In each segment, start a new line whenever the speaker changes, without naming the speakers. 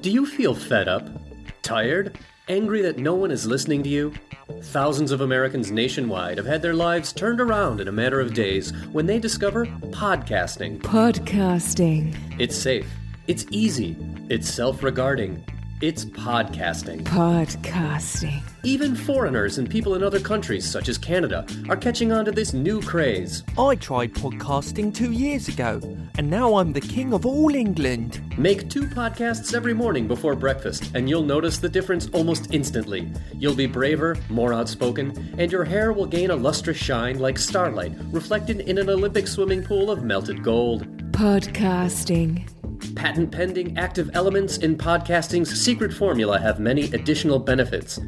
Do you feel fed up? Tired? Angry that no one is listening to you? Thousands of Americans nationwide have had their lives turned around in a matter of days when they discover podcasting.
Podcasting.
It's safe, it's easy, it's self regarding, it's podcasting.
Podcasting.
Even foreigners and people in other countries, such as Canada, are catching on to this new craze.
I tried podcasting two years ago, and now I'm the king of all England.
Make two podcasts every morning before breakfast, and you'll notice the difference almost instantly. You'll be braver, more outspoken, and your hair will gain a lustrous shine like starlight reflected in an Olympic swimming pool of melted gold.
Podcasting.
Patent pending active elements in podcasting's secret formula have many additional benefits.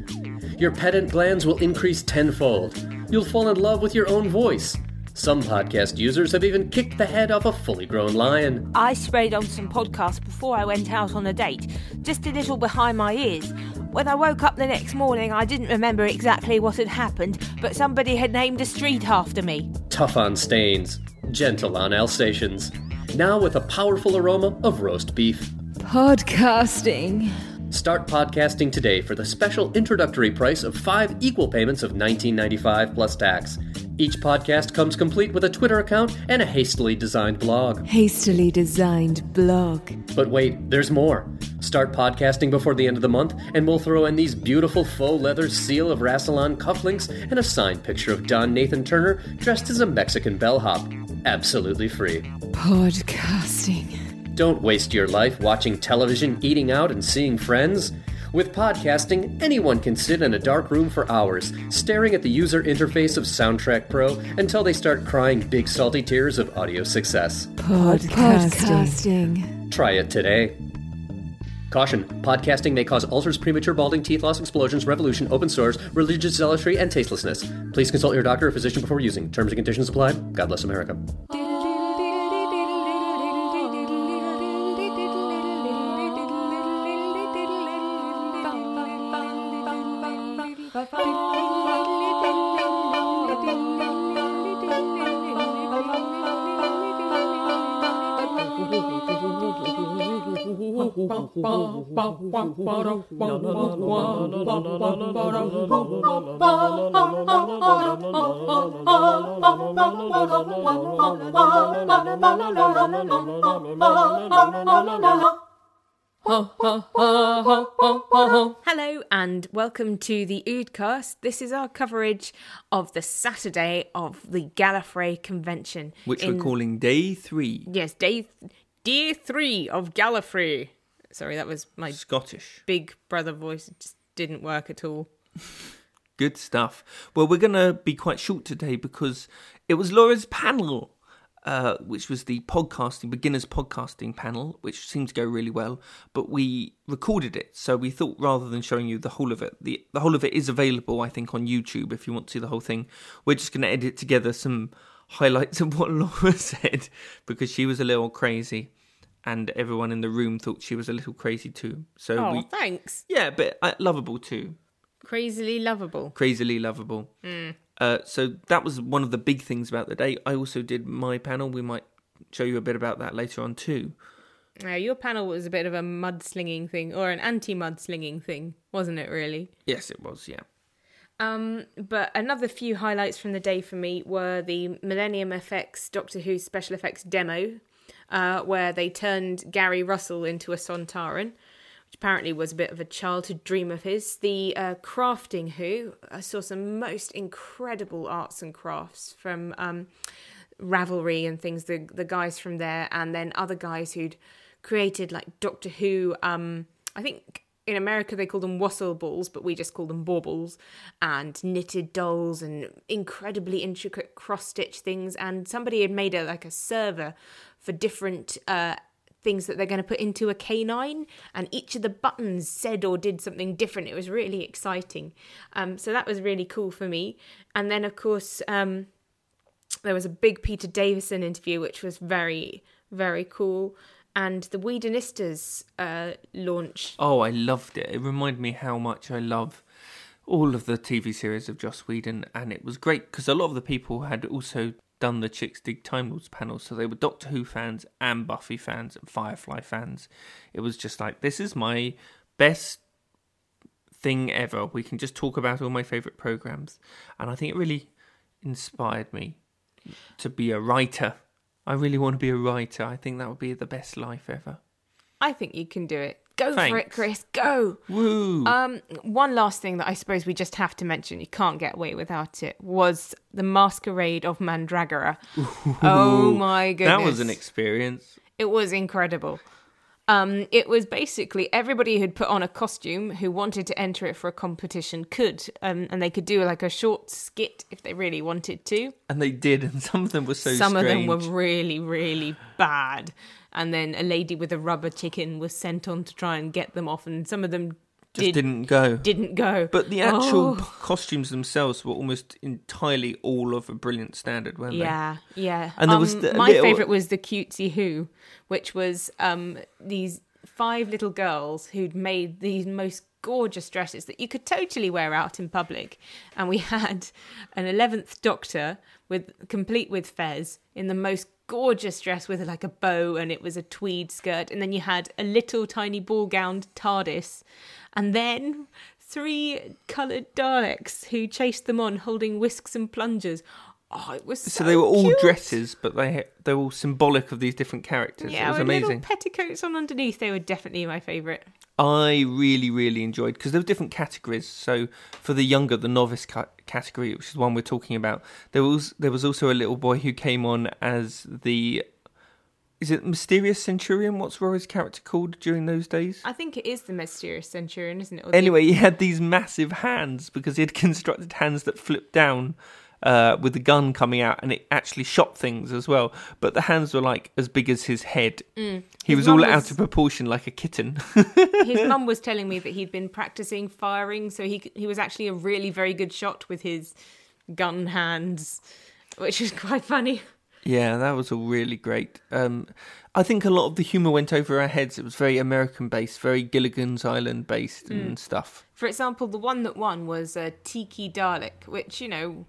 Your pedant glands will increase tenfold. You'll fall in love with your own voice. Some podcast users have even kicked the head off a fully grown lion.
I sprayed on some podcasts before I went out on a date, just a little behind my ears. When I woke up the next morning, I didn't remember exactly what had happened, but somebody had named a street after me.
Tough on stains, gentle on Alsatians. Now with a powerful aroma of roast beef.
Podcasting.
Start podcasting today for the special introductory price of five equal payments of $19.95 plus tax. Each podcast comes complete with a Twitter account and a hastily designed blog.
Hastily designed blog.
But wait, there's more. Start podcasting before the end of the month, and we'll throw in these beautiful faux leather seal of Rassilon cufflinks and a signed picture of John Nathan-Turner dressed as a Mexican bellhop. Absolutely free.
Podcasting.
Don't waste your life watching television, eating out, and seeing friends. With podcasting, anyone can sit in a dark room for hours, staring at the user interface of Soundtrack Pro until they start crying big salty tears of audio success.
Podcasting.
Try it today. Caution podcasting may cause ulcers, premature balding, teeth loss, explosions, revolution, open sores, religious zealotry, and tastelessness. Please consult your doctor or physician before using. Terms and conditions apply. God bless America.
Hello and welcome to the Oodcast. This is our coverage of the Saturday of the Gallifrey Convention.
Which
in-
we're calling day three.
Yes, day day three of Gallifrey. Sorry, that was my
Scottish.
big brother voice. It just didn't work at all.
Good stuff. Well, we're going to be quite short today because it was Laura's panel, uh, which was the podcasting, beginners podcasting panel, which seemed to go really well. But we recorded it, so we thought rather than showing you the whole of it, the, the whole of it is available, I think, on YouTube if you want to see the whole thing. We're just going to edit together some highlights of what Laura said because she was a little crazy. And everyone in the room thought she was a little crazy too. So
Oh,
we,
thanks.
yeah, but uh, lovable too
Crazily lovable.
crazily lovable. Uh, so that was one of the big things about the day. I also did my panel. We might show you a bit about that later on too.
Uh, your panel was a bit of a mudslinging thing, or an anti-mudslinging thing, wasn't it? Really.
Yes, it was. Yeah.
Um, but another few highlights from the day for me were the Millennium FX Doctor Who special effects demo, uh, where they turned Gary Russell into a Sontaran, which apparently was a bit of a childhood dream of his. The uh, Crafting Who, I saw some most incredible arts and crafts from um, Ravelry and things, the, the guys from there, and then other guys who'd created like Doctor Who. Um, I think in America they call them wassail balls, but we just call them baubles, and knitted dolls and incredibly intricate cross stitch things. And somebody had made a like a server for different uh, things that they're going to put into a K-9, and each of the buttons said or did something different. It was really exciting. Um, so that was really cool for me. And then of course. Um, there was a big Peter Davison interview, which was very, very cool. And the Whedonistas uh, launch.
Oh, I loved it. It reminded me how much I love all of the TV series of Joss Whedon, and it was great because a lot of the people had also done the Chicks Dig Time Lords panel. So they were Doctor Who fans and Buffy fans and Firefly fans. It was just like, this is my best thing ever. We can just talk about all my favourite programs. And I think it really inspired me to be a writer. I really want to be a writer. I think that would be the best life ever.
I think you can do it. Go for it, Chris. Go.
Woo!
Um, one last thing that I suppose we just have to mention, you can't get away without it, was the masquerade of Mandragora. oh my goodness.
that was an experience.
It was incredible. Um, it was basically everybody who'd put on a costume who wanted to enter it for a competition could, um, and they could do like a short skit if they really wanted to.
And they did, and some of them were so
Some of them were really, really bad. And then a lady with a rubber chicken was sent on to try and get them off, and some of them
Just
did,
didn't go.
didn't go.
But the actual
Oh.
costumes themselves were almost entirely all of a brilliant standard, weren't they?
Yeah, yeah.
And there was
Um,
the
my
little-
favorite was the cutesy who, which was um these five little girls who'd made these most gorgeous dresses that you could totally wear out in public, and we had an eleventh Doctor with complete with fez in the most gorgeous dress with like a bow and it was a tweed skirt and then you had a little tiny ball gowned TARDIS and then three coloured Daleks who chased them on holding whisks and plungers. Oh, it was so,
So they were all
cute.
dresses, but they they were all symbolic of these different characters.
Yeah,
it was amazing.
petticoats on underneath. They were definitely my favourite.
I really, really enjoyed because there were different categories. So for the younger, the novice ca- category, which is one we're talking about, there was there was also a little boy who came on as the is it mysterious centurion? What's Rory's character called during those days?
I think it is the mysterious centurion, isn't it? Or the-
Anyway, he had these massive hands because he had constructed hands that flipped down uh, with the gun coming out, and it actually shot things as well. But the hands were like as big as his head. He
Mm. His
was all
was-
out of proportion, like a kitten.
his mum was telling me that he'd been practicing firing, so he he was actually a really very good shot with his gun hands, which was quite funny.
yeah, that was all really great. Um, I think a lot of the humour went over our heads. It was very American based, very Gilligan's Island based,
Mm.
and stuff.
For example, the one that won was a Tiki Dalek, which you know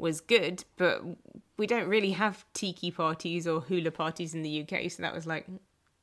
was good, but we don't really have tiki parties or hula parties in the UK, so that was like,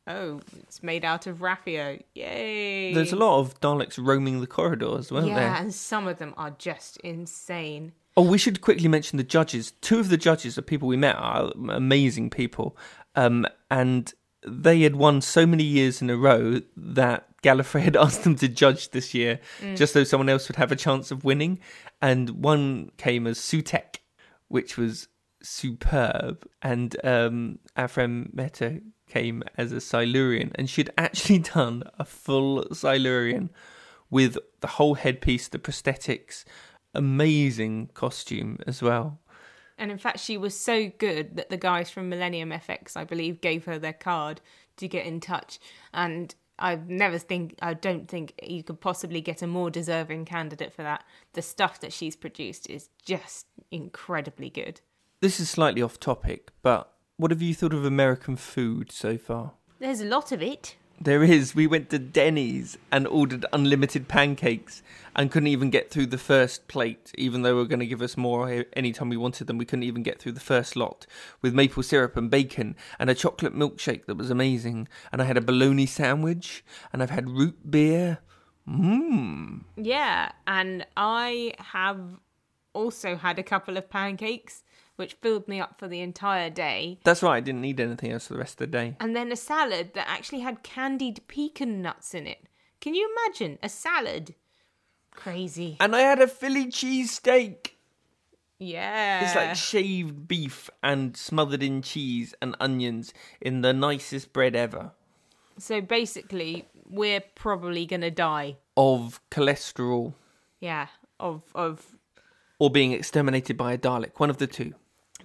oh, it's made out of raffia, yay!
There's a lot of Daleks roaming the corridors, weren't
yeah,
there?
Yeah, and some of them are just insane.
Oh, we should quickly mention the judges. Two of the judges are people we met, are amazing people. Um, and they had won so many years in a row that Gallifrey had asked them to judge this year, just so someone else would have a chance of winning. And one came as Sutekh, which was superb. And um, our friend Meta came as a Silurian, and she'd actually done a full Silurian with the whole headpiece, the prosthetics, amazing costume as well.
And in fact, she was so good that the guys from Millennium FX, I believe, gave her their card to get in touch. And I never think, I don't think you could possibly get a more deserving candidate for that. The stuff that she's produced is just incredibly good.
This is slightly off topic, but what have you thought of American food so far?
There's a lot of it.
There is. We went to Denny's and ordered unlimited pancakes and couldn't even get through the first plate, even though they were going to give us more anytime we wanted them. We couldn't even get through the first lot with maple syrup and bacon and a chocolate milkshake that was amazing. And I had a bologna sandwich and I've had root beer. Mmm.
Yeah, and I have also had a couple of pancakes, which filled me up for the entire day.
That's right. I didn't need anything else for the rest of the day.
and then a salad that actually had candied pecan nuts in it. Can you imagine a salad? Crazy.
And I had a Philly cheesesteak.
Yeah.
It's like shaved beef and smothered in cheese and onions in the nicest bread ever.
so basically, we're probably gonna die.
Of cholesterol
Yeah. Of of
or being exterminated by a Dalek, one of the two.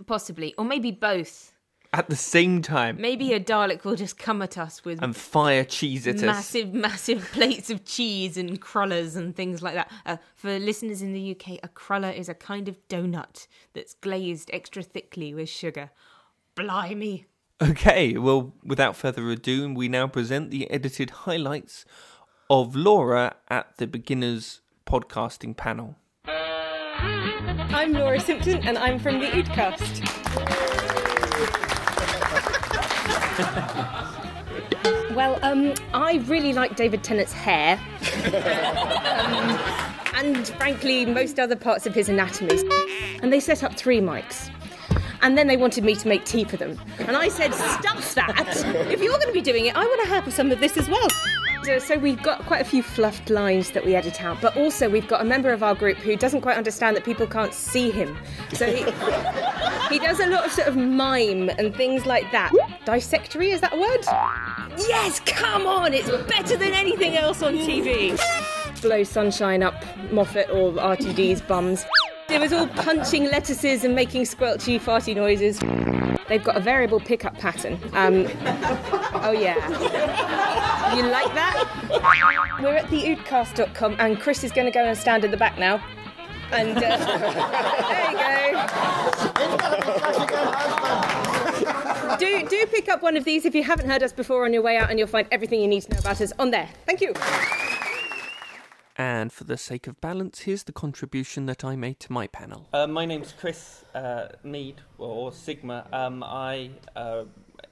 Possibly, or maybe both.
At the same time.
Maybe a Dalek will just come at us with
And fire cheese at us.
massive, massive plates of cheese and crullers and things like that. Uh, for listeners in the UK, a cruller is a kind of donut that's glazed extra thickly with sugar. Blimey.
Okay, well, without further ado, we now present the edited highlights of Laura at the beginners podcasting panel.
I'm Laura Simpson, and I'm from the Oodcast. well, um, I really like David Tennant's hair. um, and frankly, most other parts of his anatomy. And they set up three mics. And then they wanted me to make tea for them. And I said, stuff that! If you're going to be doing it, I want to have some of this as well. So, we've got quite a few fluffed lines that we edit out, but also we've got a member of our group who doesn't quite understand that people can't see him. So he, he does a lot of sort of mime and things like that. Dissectory, is that a word? Yes, come on, it's better than anything else on TV. Blow sunshine up Moffat or RTD's bums. It was all punching lettuces and making squelchy, farty noises. They've got a variable pickup pattern. Um, oh, yeah. You like that? We're at theoodcast.com and Chris is going to go and stand in the back now. And uh, there you go. do, do pick up one of these if you haven't heard us before on your way out, and you'll find everything you need to know about us on there. Thank you.
And for the sake of balance, here's the contribution that I made to my panel. Uh, my name's Chris uh, Mead, or Sigma. Um, I, uh,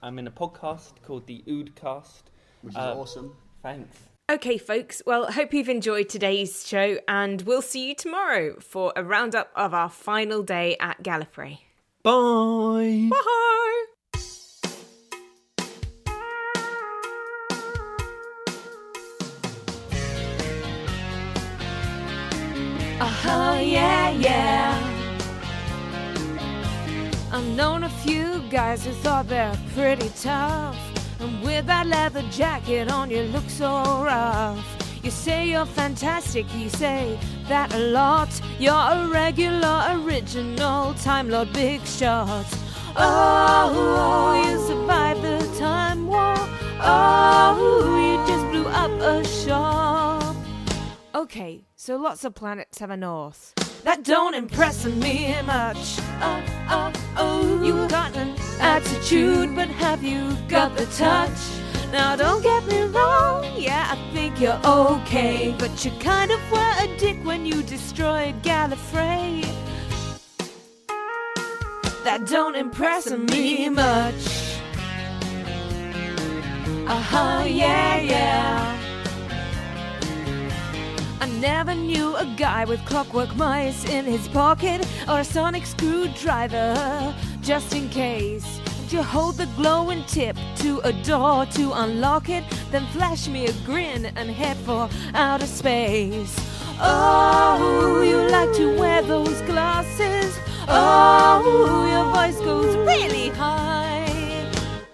I'm in a podcast called the Oodcast.
Which is awesome.
Thanks.
Okay, folks. Well, hope you've enjoyed today's show, and we'll see you tomorrow for a roundup of our final day at Gallifrey.
Bye.
Bye.
Uh-huh, yeah, yeah. I've known a few guys who thought they're pretty tough. And with that leather jacket on, you look so rough. You say you're fantastic, you say that a lot. You're a regular, original Time Lord Big Shot. Oh, you survived the Time War. Oh, you just blew up a shop. Okay, so lots of planets have a north. That don't impress me much. Oh, oh, oh. You got an attitude, but have you got the touch? Now don't get me wrong, yeah, I think you're okay. But you kind of were a dick when you destroyed Gallifrey. That don't impress me much. Uh huh, yeah, yeah. Never knew a guy with clockwork mice in his pocket or a sonic screwdriver just in case. You hold the glowing tip to a door to unlock it, then flash me a grin and head for outer space. Oh, you like to wear those glasses. Oh, your voice goes really high.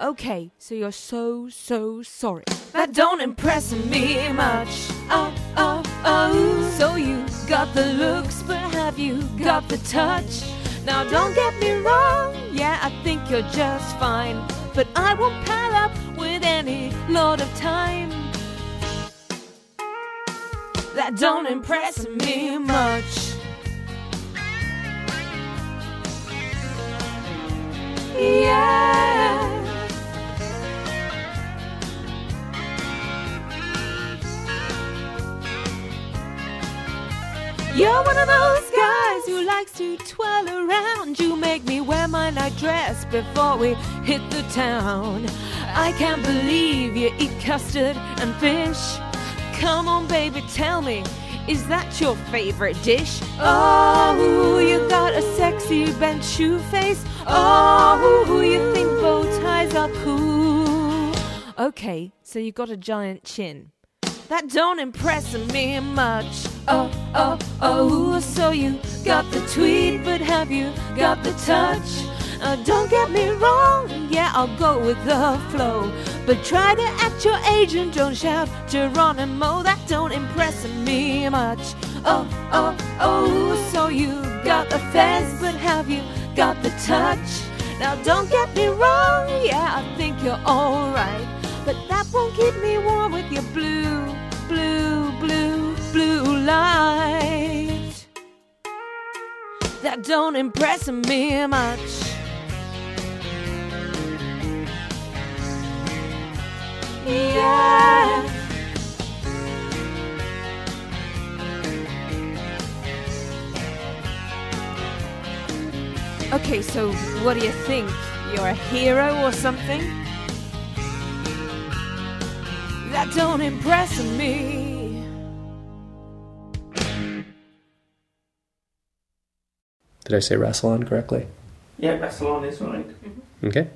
Okay, so you're so, so sorry. That don't impress me much. Oh, oh, oh. So you got the looks, but have you got the touch? Now don't get me wrong, yeah, I think you're just fine. But I won't pal up with any Lord of Time. That don't impress me much. Those guys who likes to twirl around. You make me wear my night dress before we hit the town. I can't believe you eat custard and fish. Come on, baby, tell me, is that your favorite dish? Oh, you got a sexy bent shoe face. Oh, you think bow ties are cool. Okay, so you got a giant chin. That don't impress me much. Oh, oh, oh, so you got the tweet, but have you got the touch? Uh, don't get me wrong, yeah, I'll go with the flow. But try to act your agent, don't shout Geronimo, that don't impress me much. Oh, oh, oh, so you got the fez, but have you got the touch? Now don't get me wrong, yeah, I think you're alright. But that won't keep me warm with your blue, blue, blue, blue light. That don't impress me much. Yeah. Okay, so what do you think? You're a hero or something? That don't impress me.
Did I say Rassilon correctly?
Yeah, Rassilon is right.
Okay.